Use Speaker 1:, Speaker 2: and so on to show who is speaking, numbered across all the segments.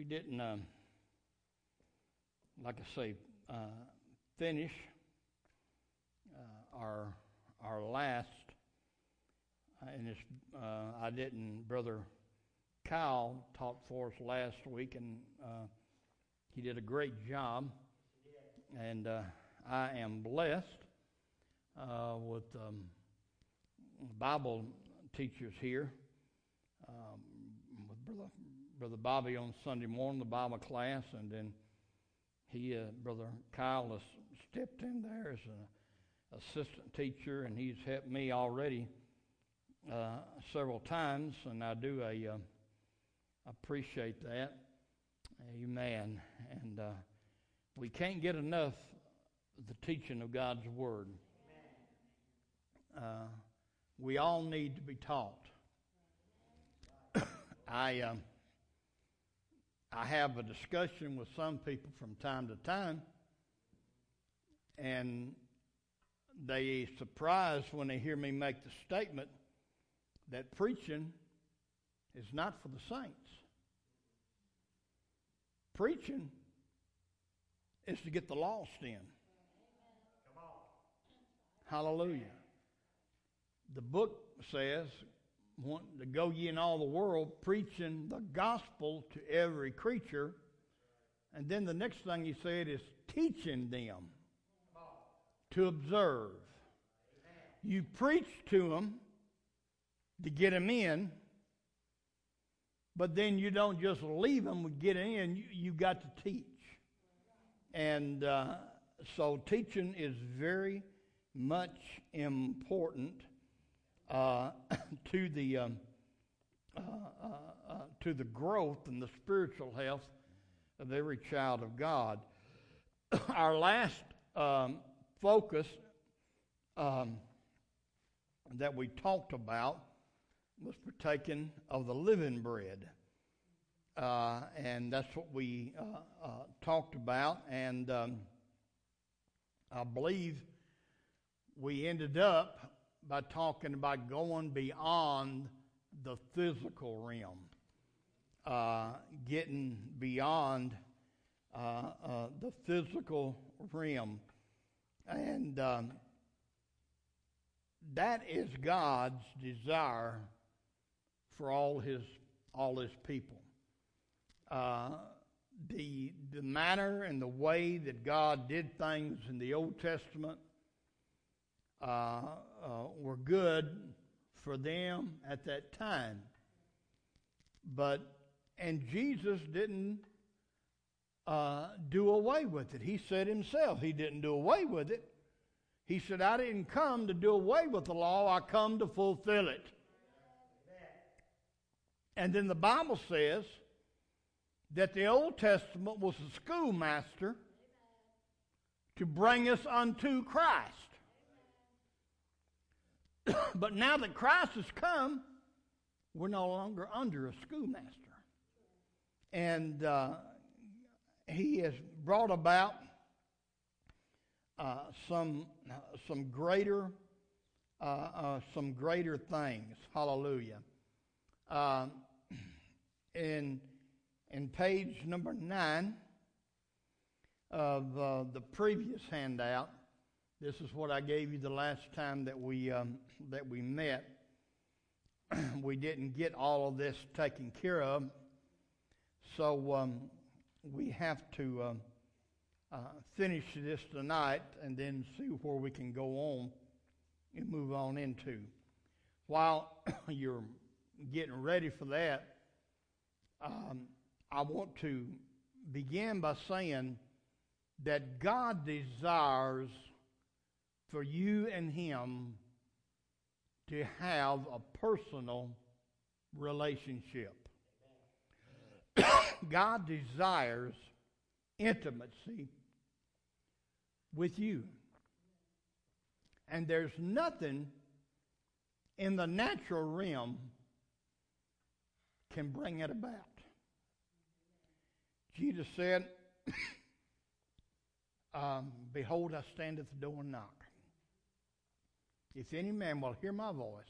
Speaker 1: we didn't, um, like I say, uh, finish uh, our our last, uh, and it's, uh, I didn't, Brother Kyle taught for us last week, and uh, he did a great job. And I am blessed with um, Bible teachers here. Um, with Brother, Brother Bobby on Sunday morning, the Bible class, and then he, uh, Brother Kyle, has stepped in there as an assistant teacher, and he's helped me already uh, several times, and I do a, uh, appreciate that. Amen. And uh, we can't get enough the teaching of God's Word. Uh, we all need to be taught. I um, I have a discussion with some people from time to time, and they surprised when they hear me make the statement that preaching is not for the saints. Preaching is to get the lost in. Hallelujah. The book says, want to go ye in all the world preaching the gospel to every creature. And then the next thing he said is teaching them to observe. You preach to them to get them in, but then you don't just leave them with get in, you, you got to teach. And uh, so teaching is very much important uh, to the um, uh, uh, uh, to the growth and the spiritual health of every child of God. Our last um, focus um, that we talked about was partaking of the living bread. Uh, and that's what we uh, uh, talked about. And um, I believe we ended up by talking about going beyond the physical realm, uh, getting beyond uh, uh, the physical realm. And um, that is God's desire for all his, all his people. Uh, the, the manner and the way that God did things in the Old Testament uh, were good for them at that time. But, and Jesus didn't uh, do away with it. He said himself, He didn't do away with it. He said, I didn't come to do away with the law, I come to fulfill it. And then the Bible says that the Old Testament was a schoolmaster to bring us unto Christ. but now that Christ has come, we're no longer under a schoolmaster. And uh, he has brought about uh, some, some greater uh, uh, some greater things. Hallelujah. Um, in, in page number nine of uh, the previous handout, this is what I gave you the last time that we, um, that we met. we didn't get all of this taken care of, so um, we have to um, uh, finish this tonight and then see where we can go on and move on into. While you're getting ready for that, um, I want to begin by saying that God desires for you and Him to have a personal relationship. God desires intimacy with you. And there's nothing in the natural realm can bring it about. Jesus said, um, Behold, I stand at the door and knock. If any man will hear my voice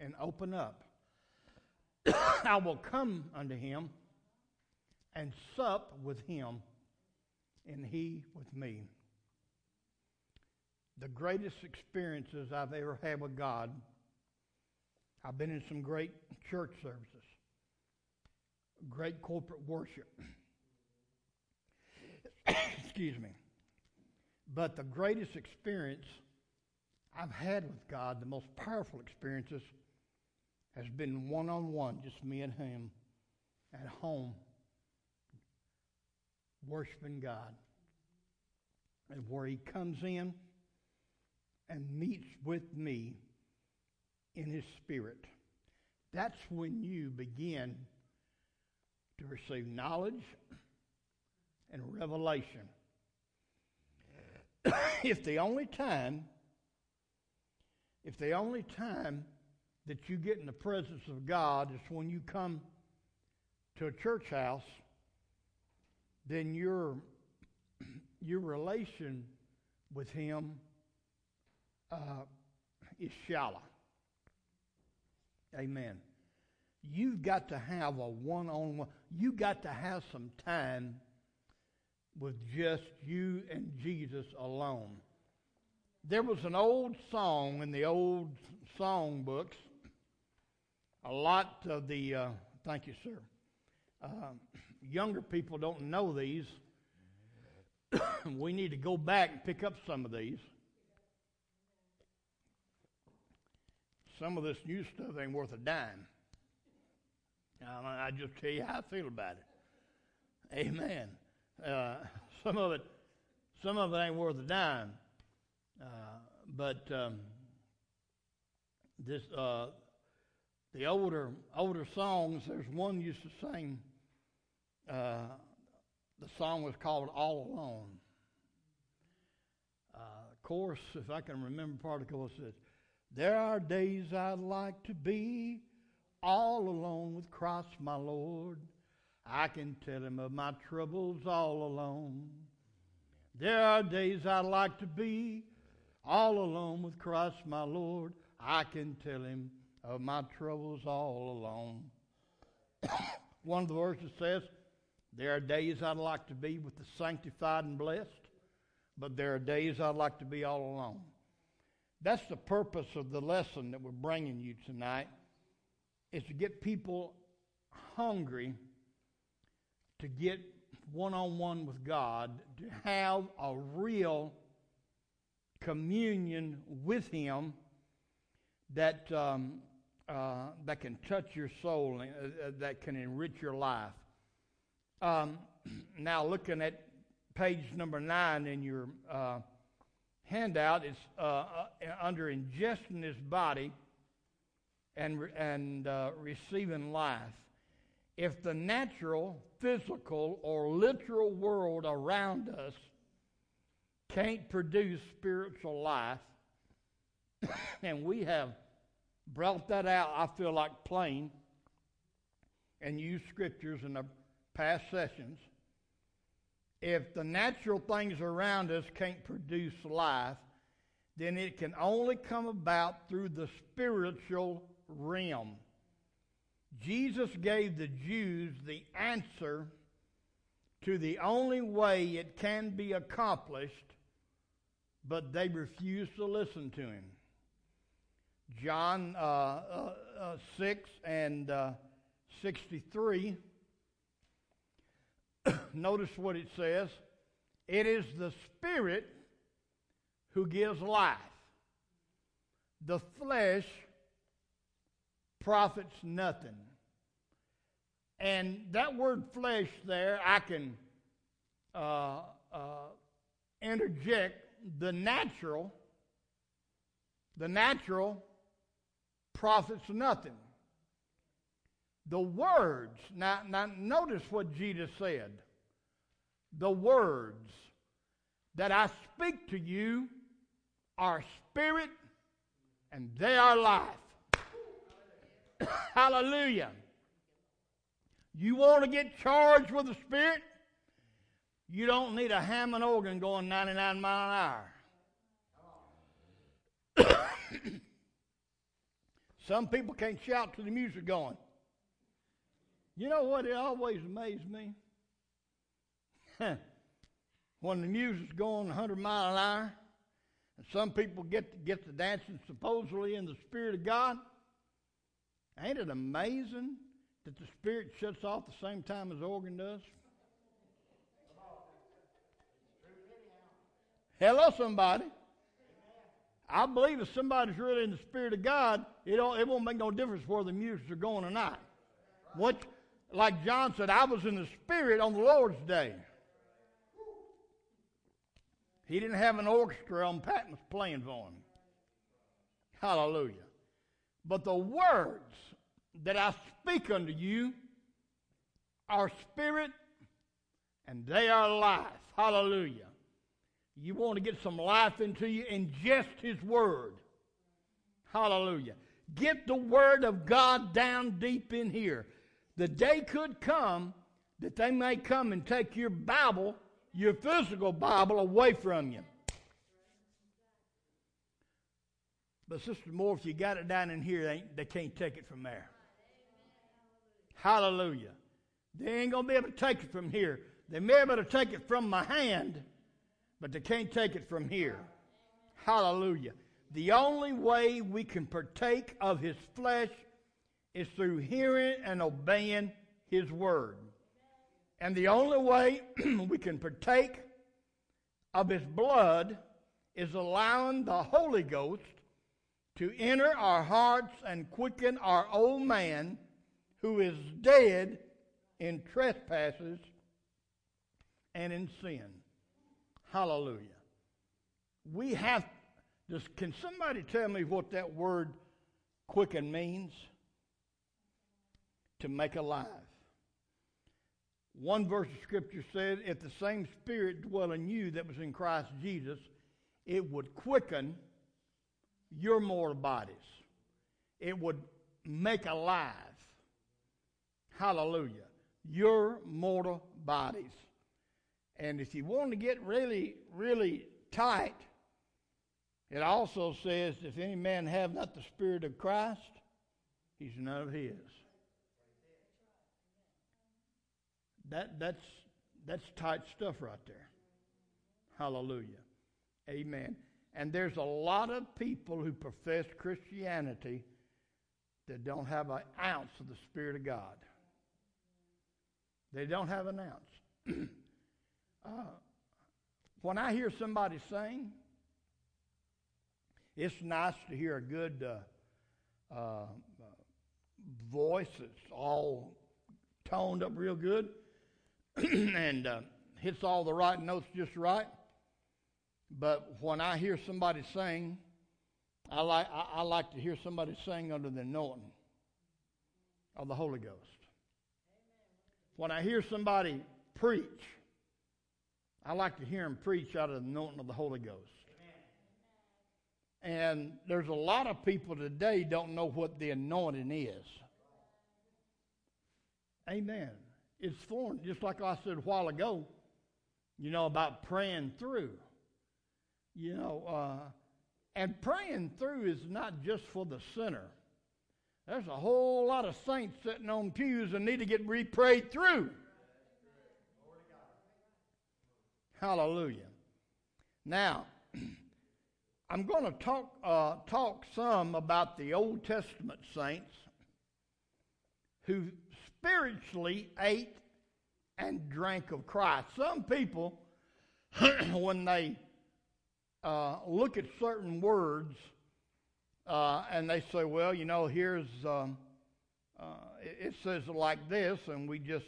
Speaker 1: and open up, I will come unto him and sup with him, and he with me. The greatest experiences I've ever had with God, I've been in some great church services, great corporate worship. Excuse me. But the greatest experience I've had with God, the most powerful experiences, has been one on one, just me and Him at home, worshiping God. And where He comes in and meets with me in His Spirit. That's when you begin to receive knowledge and revelation. if the only time, if the only time that you get in the presence of God is when you come to a church house, then your your relation with Him uh, is shallow. Amen. You've got to have a one-on-one. you've got to have some time with just you and Jesus alone. There was an old song in the old song books. A lot of the, uh, thank you, sir. Uh, younger people don't know these. we need to go back and pick up some of these. Some of this new stuff ain't worth a dime. I just tell you how I feel about it. Amen. Uh, some of it, some of it ain't worth a dime. Uh, but um, this, uh, the older older songs. There's one used to sing. Uh, the song was called "All Alone." Chorus, if I can remember part of chorus, says, "There are days I'd like to be all alone with Christ, my Lord." I can tell him of my troubles all alone. There are days I'd like to be all alone with Christ my Lord. I can tell him of my troubles all alone. One of the verses says, There are days I'd like to be with the sanctified and blessed, but there are days I'd like to be all alone. That's the purpose of the lesson that we're bringing you tonight, is to get people hungry to get one on one with God, to have a real communion with Him that, um, uh, that can touch your soul, uh, that can enrich your life. Um, now, looking at page number nine in your uh, handout, it's uh, uh, under ingesting His body and, and uh, receiving life if the natural, physical, or literal world around us can't produce spiritual life, and we have brought that out, I feel like plain, and used scriptures in the past sessions. If the natural things around us can't produce life, then it can only come about through the spiritual realm. Jesus gave the Jews the answer to the only way it can be accomplished, but they refused to listen to him. John uh, uh, uh, 6 and uh, 63. Notice what it says. It is the Spirit who gives life. The flesh profits nothing. And that word flesh there, I can uh, uh, interject the natural. The natural profits nothing. The words, now, now notice what Jesus said. The words that I speak to you are spirit and they are life. Hallelujah. You want to get charged with the Spirit? You don't need a Hammond organ going 99 mile an hour. Some people can't shout to the music going. You know what? It always amazed me. when the music's going 100 mile an hour, and some people get to, get to dancing supposedly in the Spirit of God, ain't it amazing that the Spirit shuts off the same time as the organ does? Hello, somebody. I believe if somebody's really in the Spirit of God, it, it won't make no difference where the music are going or not. What, like John said, I was in the Spirit on the Lord's day. He didn't have an orchestra on Patmos playing for him. Hallelujah. But the words that I speak unto you are spirit and they are life. Hallelujah. You want to get some life into you, ingest His Word. Hallelujah. Get the Word of God down deep in here. The day could come that they may come and take your Bible your physical Bible away from you. But Sister Moore, if you got it down in here, they, they can't take it from there. Hallelujah. They ain't going to be able to take it from here. They may be able to take it from my hand, but they can't take it from here. Hallelujah. The only way we can partake of his flesh is through hearing and obeying his word. And the only way we can partake of his blood is allowing the Holy Ghost to enter our hearts and quicken our old man who is dead in trespasses and in sin. Hallelujah. We have this, can somebody tell me what that word quicken means? To make alive. One verse of Scripture said, if the same Spirit dwell in you that was in Christ Jesus, it would quicken your mortal bodies. It would make alive. Hallelujah. Your mortal bodies. And if you want to get really, really tight, it also says, if any man have not the Spirit of Christ, he's none of his. That, that's, that's tight stuff right there. Hallelujah. Amen. And there's a lot of people who profess Christianity that don't have an ounce of the Spirit of God. They don't have an ounce. uh, when I hear somebody sing, it's nice to hear a good uh, uh, voice that's all toned up real good. and uh, hits all the right notes just right. But when I hear somebody sing, I like, I, I like to hear somebody sing under the anointing of the Holy Ghost. When I hear somebody preach, I like to hear him preach out of the anointing of the Holy Ghost. And there's a lot of people today don't know what the anointing is. Amen It's foreign, just like I said a while ago, you know, about praying through. You know, uh, and praying through is not just for the sinner. There's a whole lot of saints sitting on pews and need to get re prayed through. Hallelujah. Now, I'm going to talk, uh, talk some about the Old Testament saints who spiritually ate and drank of Christ. Some people, when they uh, look at certain words uh, and they say, well, you know, here's, um, uh, it, says like this, and we just,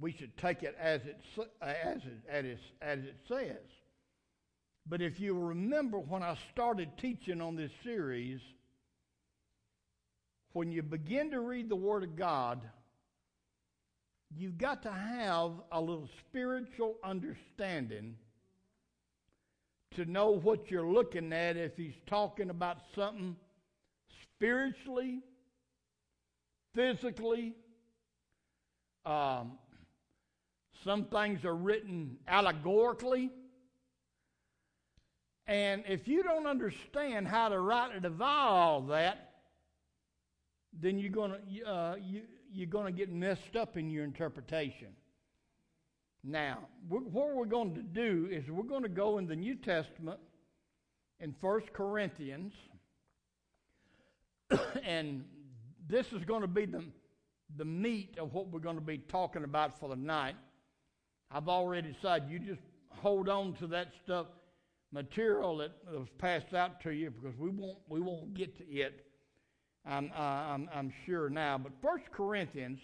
Speaker 1: we should take it as it, as it, as it, as it says. But if you remember when I started teaching on this series, when you begin to read the Word of God, you've got to have a little spiritual understanding to know what you're looking at if he's talking about something spiritually, physically. Um, some things are written allegorically. And if you don't understand how to rightly divide all that, then you're going to uh, you, you're going to get messed up in your interpretation. Now, what we're going to do is we're going to go in the New Testament in First Corinthians, and this is going to be the, the meat of what we're going to be talking about for the night. I've already decided you just hold on to that stuff, material that was passed out to you, because we won't we won't get to it. I'm uh, I'm, I'm sure now. But First Corinthians,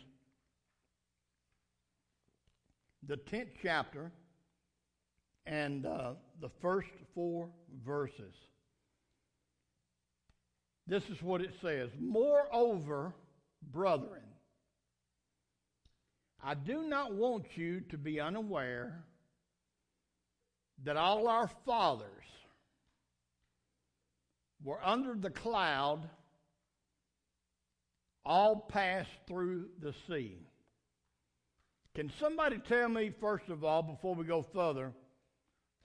Speaker 1: the tenth chapter, and uh, the first four verses. This is what it says Moreover, brethren, I do not want you to be unaware that all our fathers were under the cloud, all passed through the sea. Can somebody tell me, first of all, before we go further,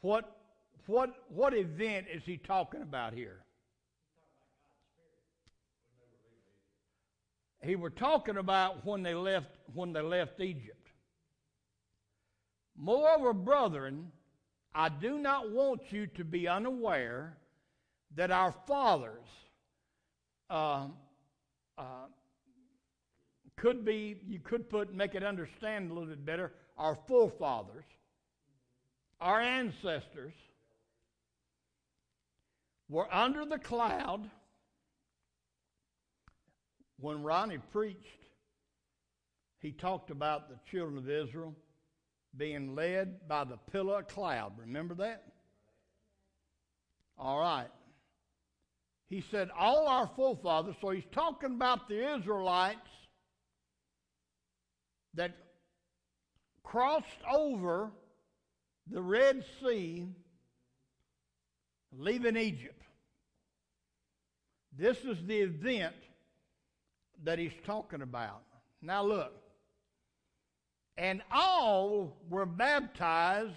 Speaker 1: what, what, what event is he talking about here? He were talking about when they left when they left Egypt. Moreover, brethren, I do not want you to be unaware that our fathers uh, uh, could be, you could put, make it understand a little bit better, our forefathers, our ancestors were under the cloud when Ronnie preached, he talked about the children of Israel being led by the pillar of cloud. Remember that? All right. He said, All our forefathers, so he's talking about the Israelites that crossed over the Red Sea, leaving Egypt. This is the event that he's talking about. Now, look. And all were baptized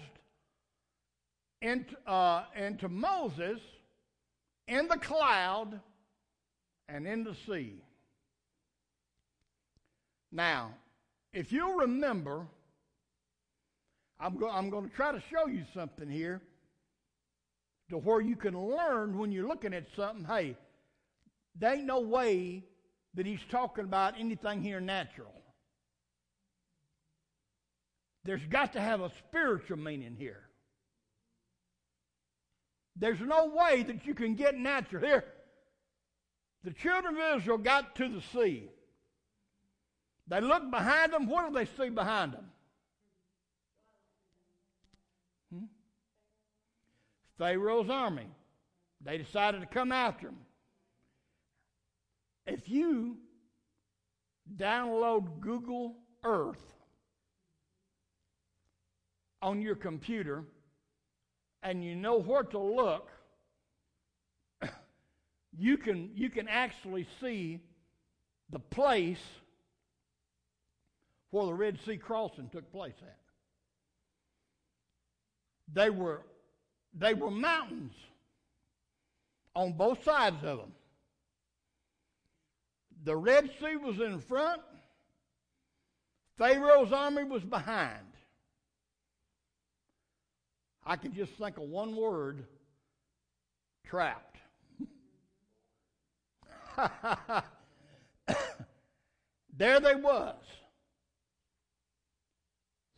Speaker 1: into, uh, into Moses in the cloud and in the sea. Now, if you remember, I'm, go- I'm going to try to show you something here to where you can learn when you're looking at something hey, there ain't no way that he's talking about anything here natural. There's got to have a spiritual meaning here. There's no way that you can get natural. Here, the children of Israel got to the sea. They look behind them. What do they see behind them? Hmm? Pharaoh's army. They decided to come after him. If you download Google Earth on your computer and you know where to look, you can, you can actually see the place where the Red Sea crossing took place at. They were, they were mountains on both sides of them. The Red Sea was in front, Pharaoh's army was behind. I could just think of one word trapped. there they was.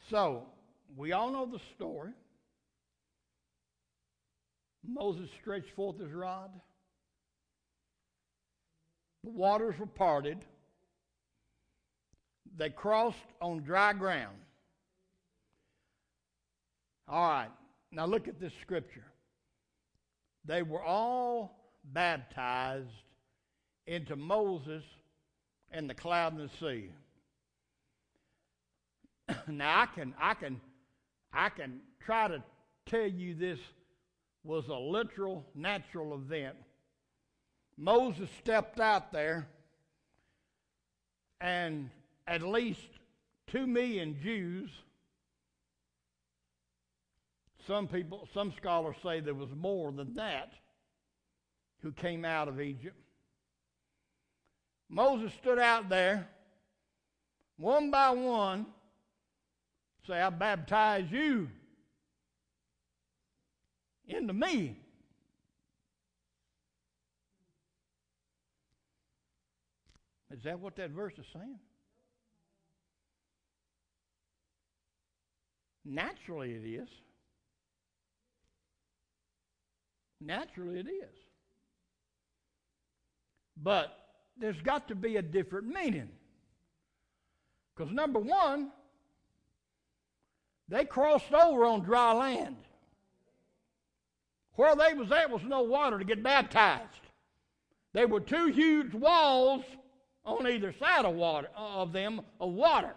Speaker 1: So, we all know the story. Moses stretched forth his rod. The waters were parted. They crossed on dry ground. All right, now look at this scripture. They were all baptized into Moses and the cloud and the sea. now I can I can I can try to tell you this was a literal natural event Moses stepped out there, and at least two million Jews, some people, some scholars say there was more than that, who came out of Egypt. Moses stood out there, one by one, say, I baptize you into me. Is that what that verse is saying? Naturally, it is. Naturally, it is. But there's got to be a different meaning. Because, number one, they crossed over on dry land. Where they was at was no water to get baptized. There were two huge walls on either side of water of them of water.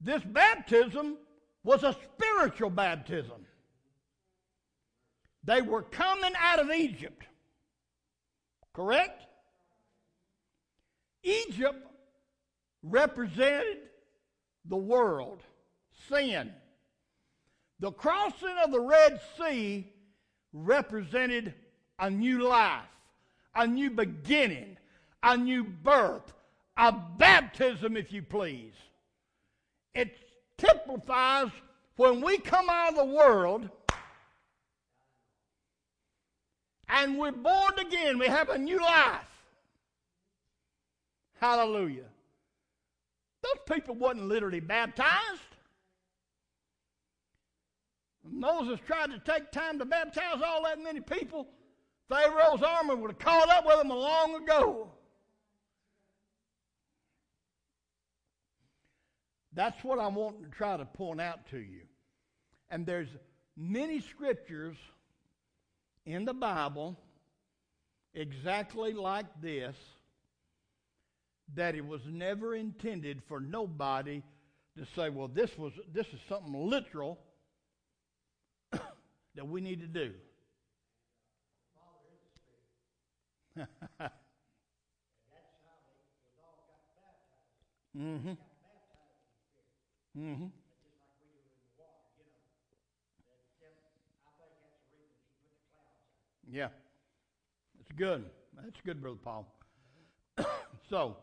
Speaker 1: This baptism was a spiritual baptism. They were coming out of Egypt. Correct? Egypt represented the world, sin. The crossing of the Red Sea represented a new life, a new beginning, a new birth, a baptism, if you please. It typifies when we come out of the world and we're born again, we have a new life. Hallelujah. Those people wasn't literally baptized. Moses tried to take time to baptize all that many people. Pharaoh's army would have caught up with them long ago. That's what I want to try to point out to you. And there's many scriptures in the Bible exactly like this that it was never intended for nobody to say, well, this was this is something literal that we need to do. Mm-hmm. Mm-hmm. Yeah. That's good. That's good, Brother Paul. so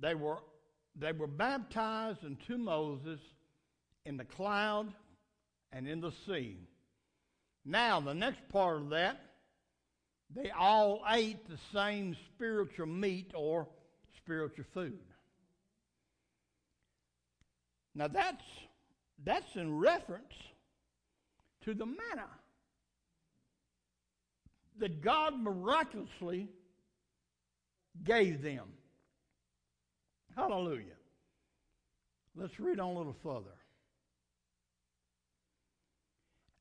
Speaker 1: they were they were baptized into Moses in the cloud and in the sea. Now the next part of that, they all ate the same spiritual meat or spiritual food. Now that's that's in reference to the manna that God miraculously gave them. Hallelujah. Let's read on a little further.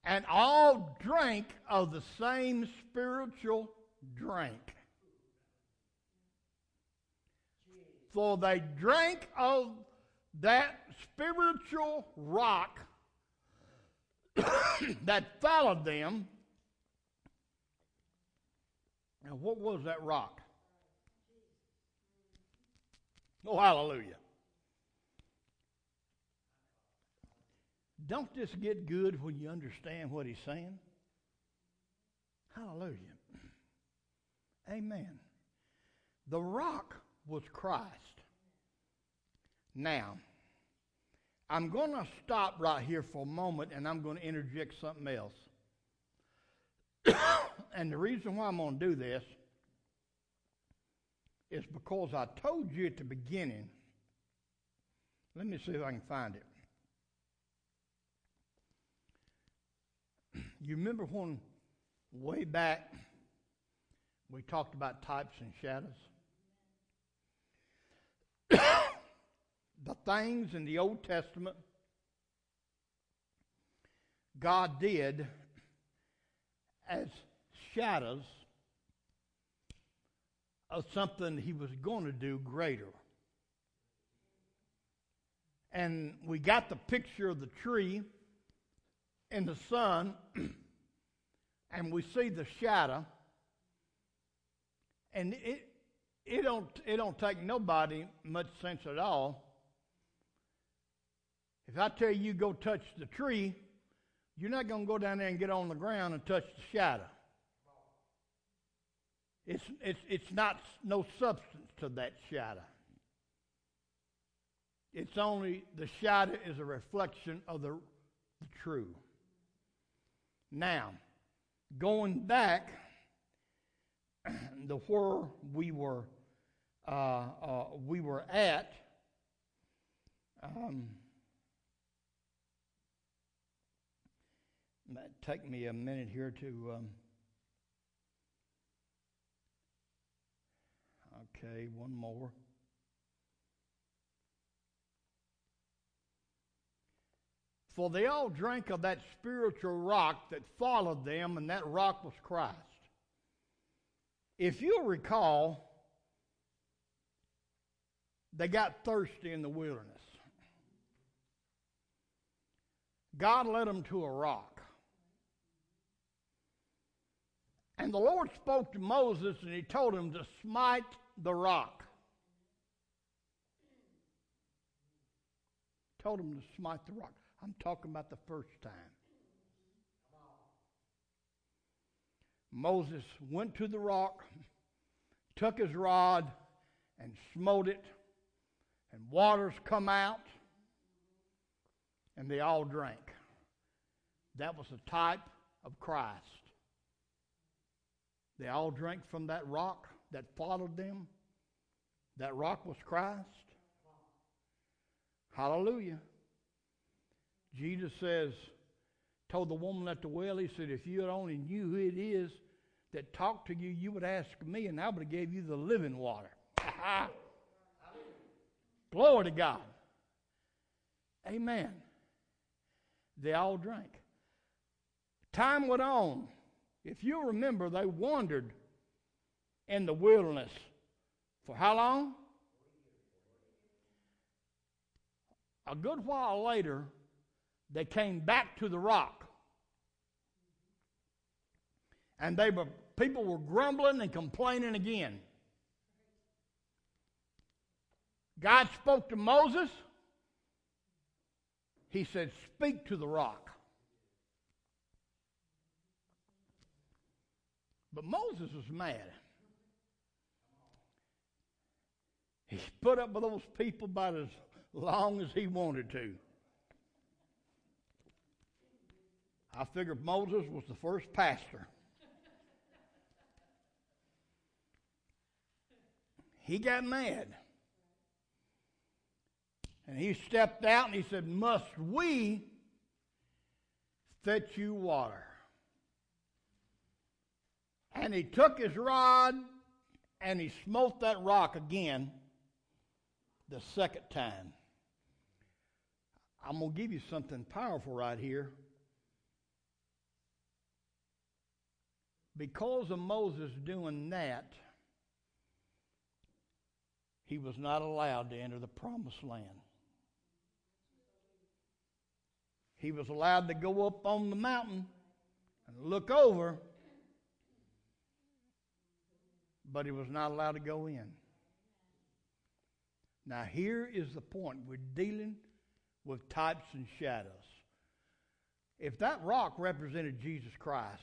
Speaker 1: And all drank of the same spiritual drink. For they drank of that spiritual rock that followed them. Now, what was that rock? Oh, hallelujah. Don't this get good when you understand what he's saying? Hallelujah. Amen. The rock was Christ. Now, I'm going to stop right here for a moment and I'm going to interject something else. and the reason why I'm going to do this is because I told you at the beginning. Let me see if I can find it. You remember when way back we talked about types and shadows? the things in the Old Testament God did as shadows of something he was going to do greater. And we got the picture of the tree in the sun, and we see the shadow. And it, it, don't, it don't take nobody much sense at all. If I tell you go touch the tree, you're not going to go down there and get on the ground and touch the shadow. It's, it's, it's not no substance to that shadow. It's only the shadow is a reflection of the, the true. Now, going back the where we were uh, uh, we were at. Um, take me a minute here to. Um, okay, one more. For they all drank of that spiritual rock that followed them, and that rock was Christ. If you'll recall, they got thirsty in the wilderness. God led them to a rock. And the Lord spoke to Moses and he told him to smite the rock. Told him to smite the rock. I'm talking about the first time. Moses went to the rock, took his rod, and smote it, and waters come out, and they all drank. That was a type of Christ. They all drank from that rock that followed them. That rock was Christ. Hallelujah. Jesus says, told the woman at the well, he said, if you only knew who it is that talked to you, you would ask me, and I would have gave you the living water. Glory to God. Amen. They all drank. Time went on. If you remember, they wandered in the wilderness for how long? A good while later, they came back to the rock. And they were people were grumbling and complaining again. God spoke to Moses. He said, Speak to the rock. But Moses was mad. He put up with those people about as long as he wanted to. I figured Moses was the first pastor. he got mad. And he stepped out and he said, Must we fetch you water? And he took his rod and he smote that rock again the second time. I'm going to give you something powerful right here. Because of Moses doing that, he was not allowed to enter the promised land. He was allowed to go up on the mountain and look over, but he was not allowed to go in. Now, here is the point we're dealing with types and shadows. If that rock represented Jesus Christ,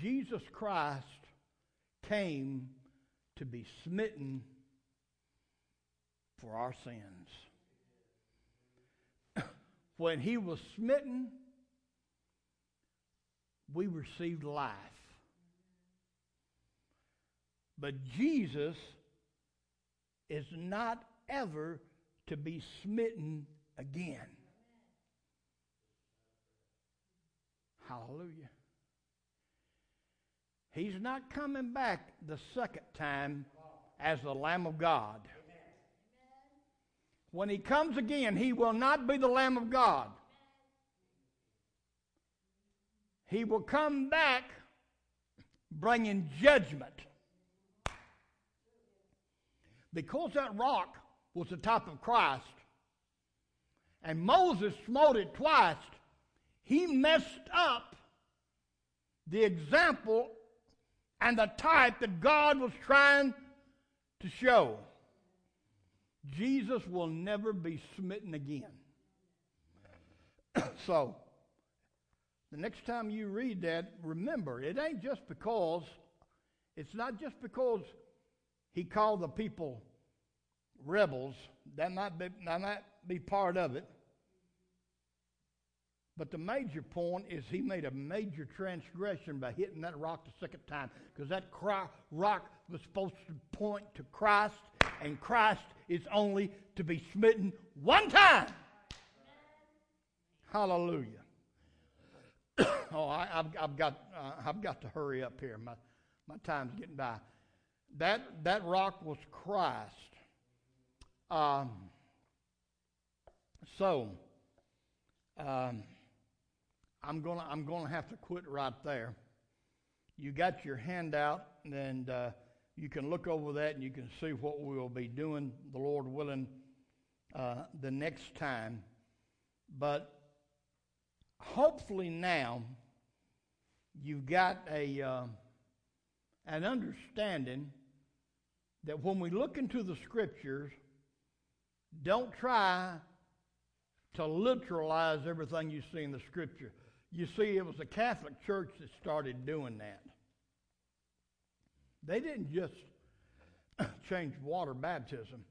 Speaker 1: Jesus Christ came to be smitten for our sins. when he was smitten, we received life. But Jesus is not ever to be smitten again. Hallelujah. He's not coming back the second time as the Lamb of God. When he comes again, he will not be the Lamb of God. He will come back bringing judgment. Because that rock was the top of Christ, and Moses smote it twice, he messed up the example and the type that God was trying to show. Jesus will never be smitten again. so, the next time you read that, remember, it ain't just because, it's not just because he called the people rebels. That might be, that might be part of it. But the major point is he made a major transgression by hitting that rock the second time because that cry, rock was supposed to point to Christ, and Christ is only to be smitten one time. Hallelujah. oh, I, have I've got uh, I've got to hurry up here. My my time's getting by. That that rock was Christ. Um, so. Um, I'm gonna I'm gonna have to quit right there. You got your handout, and uh, you can look over that, and you can see what we will be doing, the Lord willing, uh, the next time. But hopefully now you've got a uh, an understanding that when we look into the scriptures, don't try to literalize everything you see in the scripture. You see, it was the Catholic Church that started doing that. They didn't just change water baptism,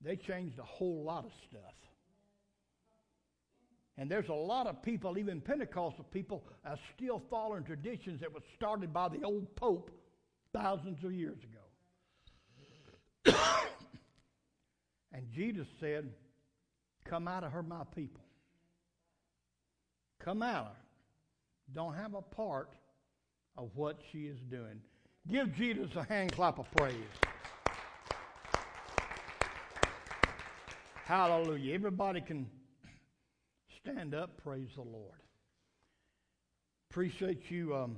Speaker 1: they changed a whole lot of stuff. And there's a lot of people, even Pentecostal people, are still following traditions that were started by the old Pope thousands of years ago. and Jesus said, Come out of her, my people. Come out. of Don't have a part of what she is doing. Give Jesus a hand clap of praise. Hallelujah. Everybody can stand up. Praise the Lord. Appreciate you um,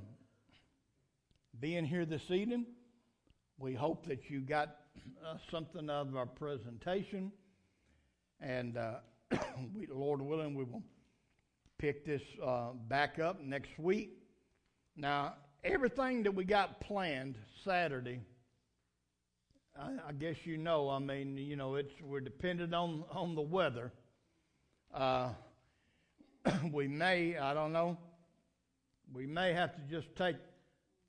Speaker 1: being here this evening. We hope that you got uh, something of our presentation. And uh, we, Lord willing, we will pick this uh, back up next week. Now, everything that we got planned Saturday, I, I guess you know. I mean, you know, it's we're dependent on on the weather. Uh, we may, I don't know, we may have to just take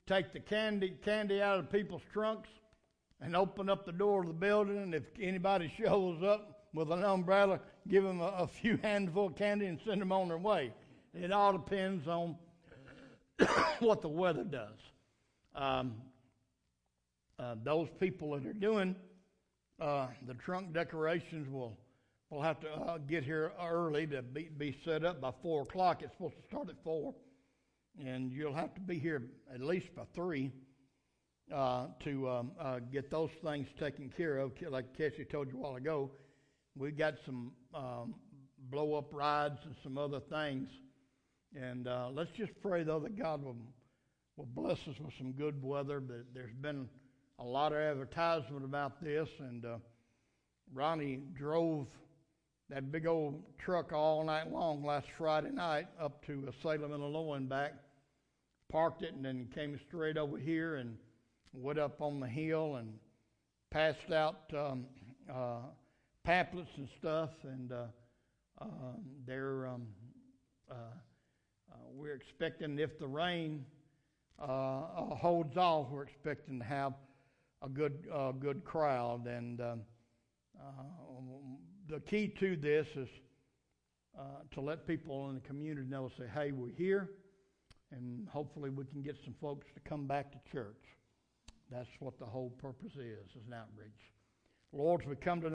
Speaker 1: take the candy candy out of people's trunks and open up the door of the building. And if anybody shows up, with an umbrella, give them a, a few handful of candy, and send them on their way. It all depends on what the weather does. Um, uh, those people that are doing uh, the trunk decorations will will have to uh, get here early to be, be set up by four o'clock. It's supposed to start at four, and you'll have to be here at least by three uh, to um, uh, get those things taken care of. Like Cassie told you a while ago, we got some um, blow up rides and some other things. And uh, let's just pray, though, that God will, will bless us with some good weather. But there's been a lot of advertisement about this. And uh, Ronnie drove that big old truck all night long last Friday night up to uh, Salem, Illinois, and back. Parked it and then came straight over here and went up on the hill and passed out um, uh, pamphlets and stuff, and uh, uh, they're um, uh, uh, we're expecting if the rain uh, holds off, we're expecting to have a good good crowd. And um, the key to this is to let people in the community know, say, "Hey, we're here." and hopefully we can get some folks to come back to church. That's what the whole purpose is, is an outreach. Lord, we come to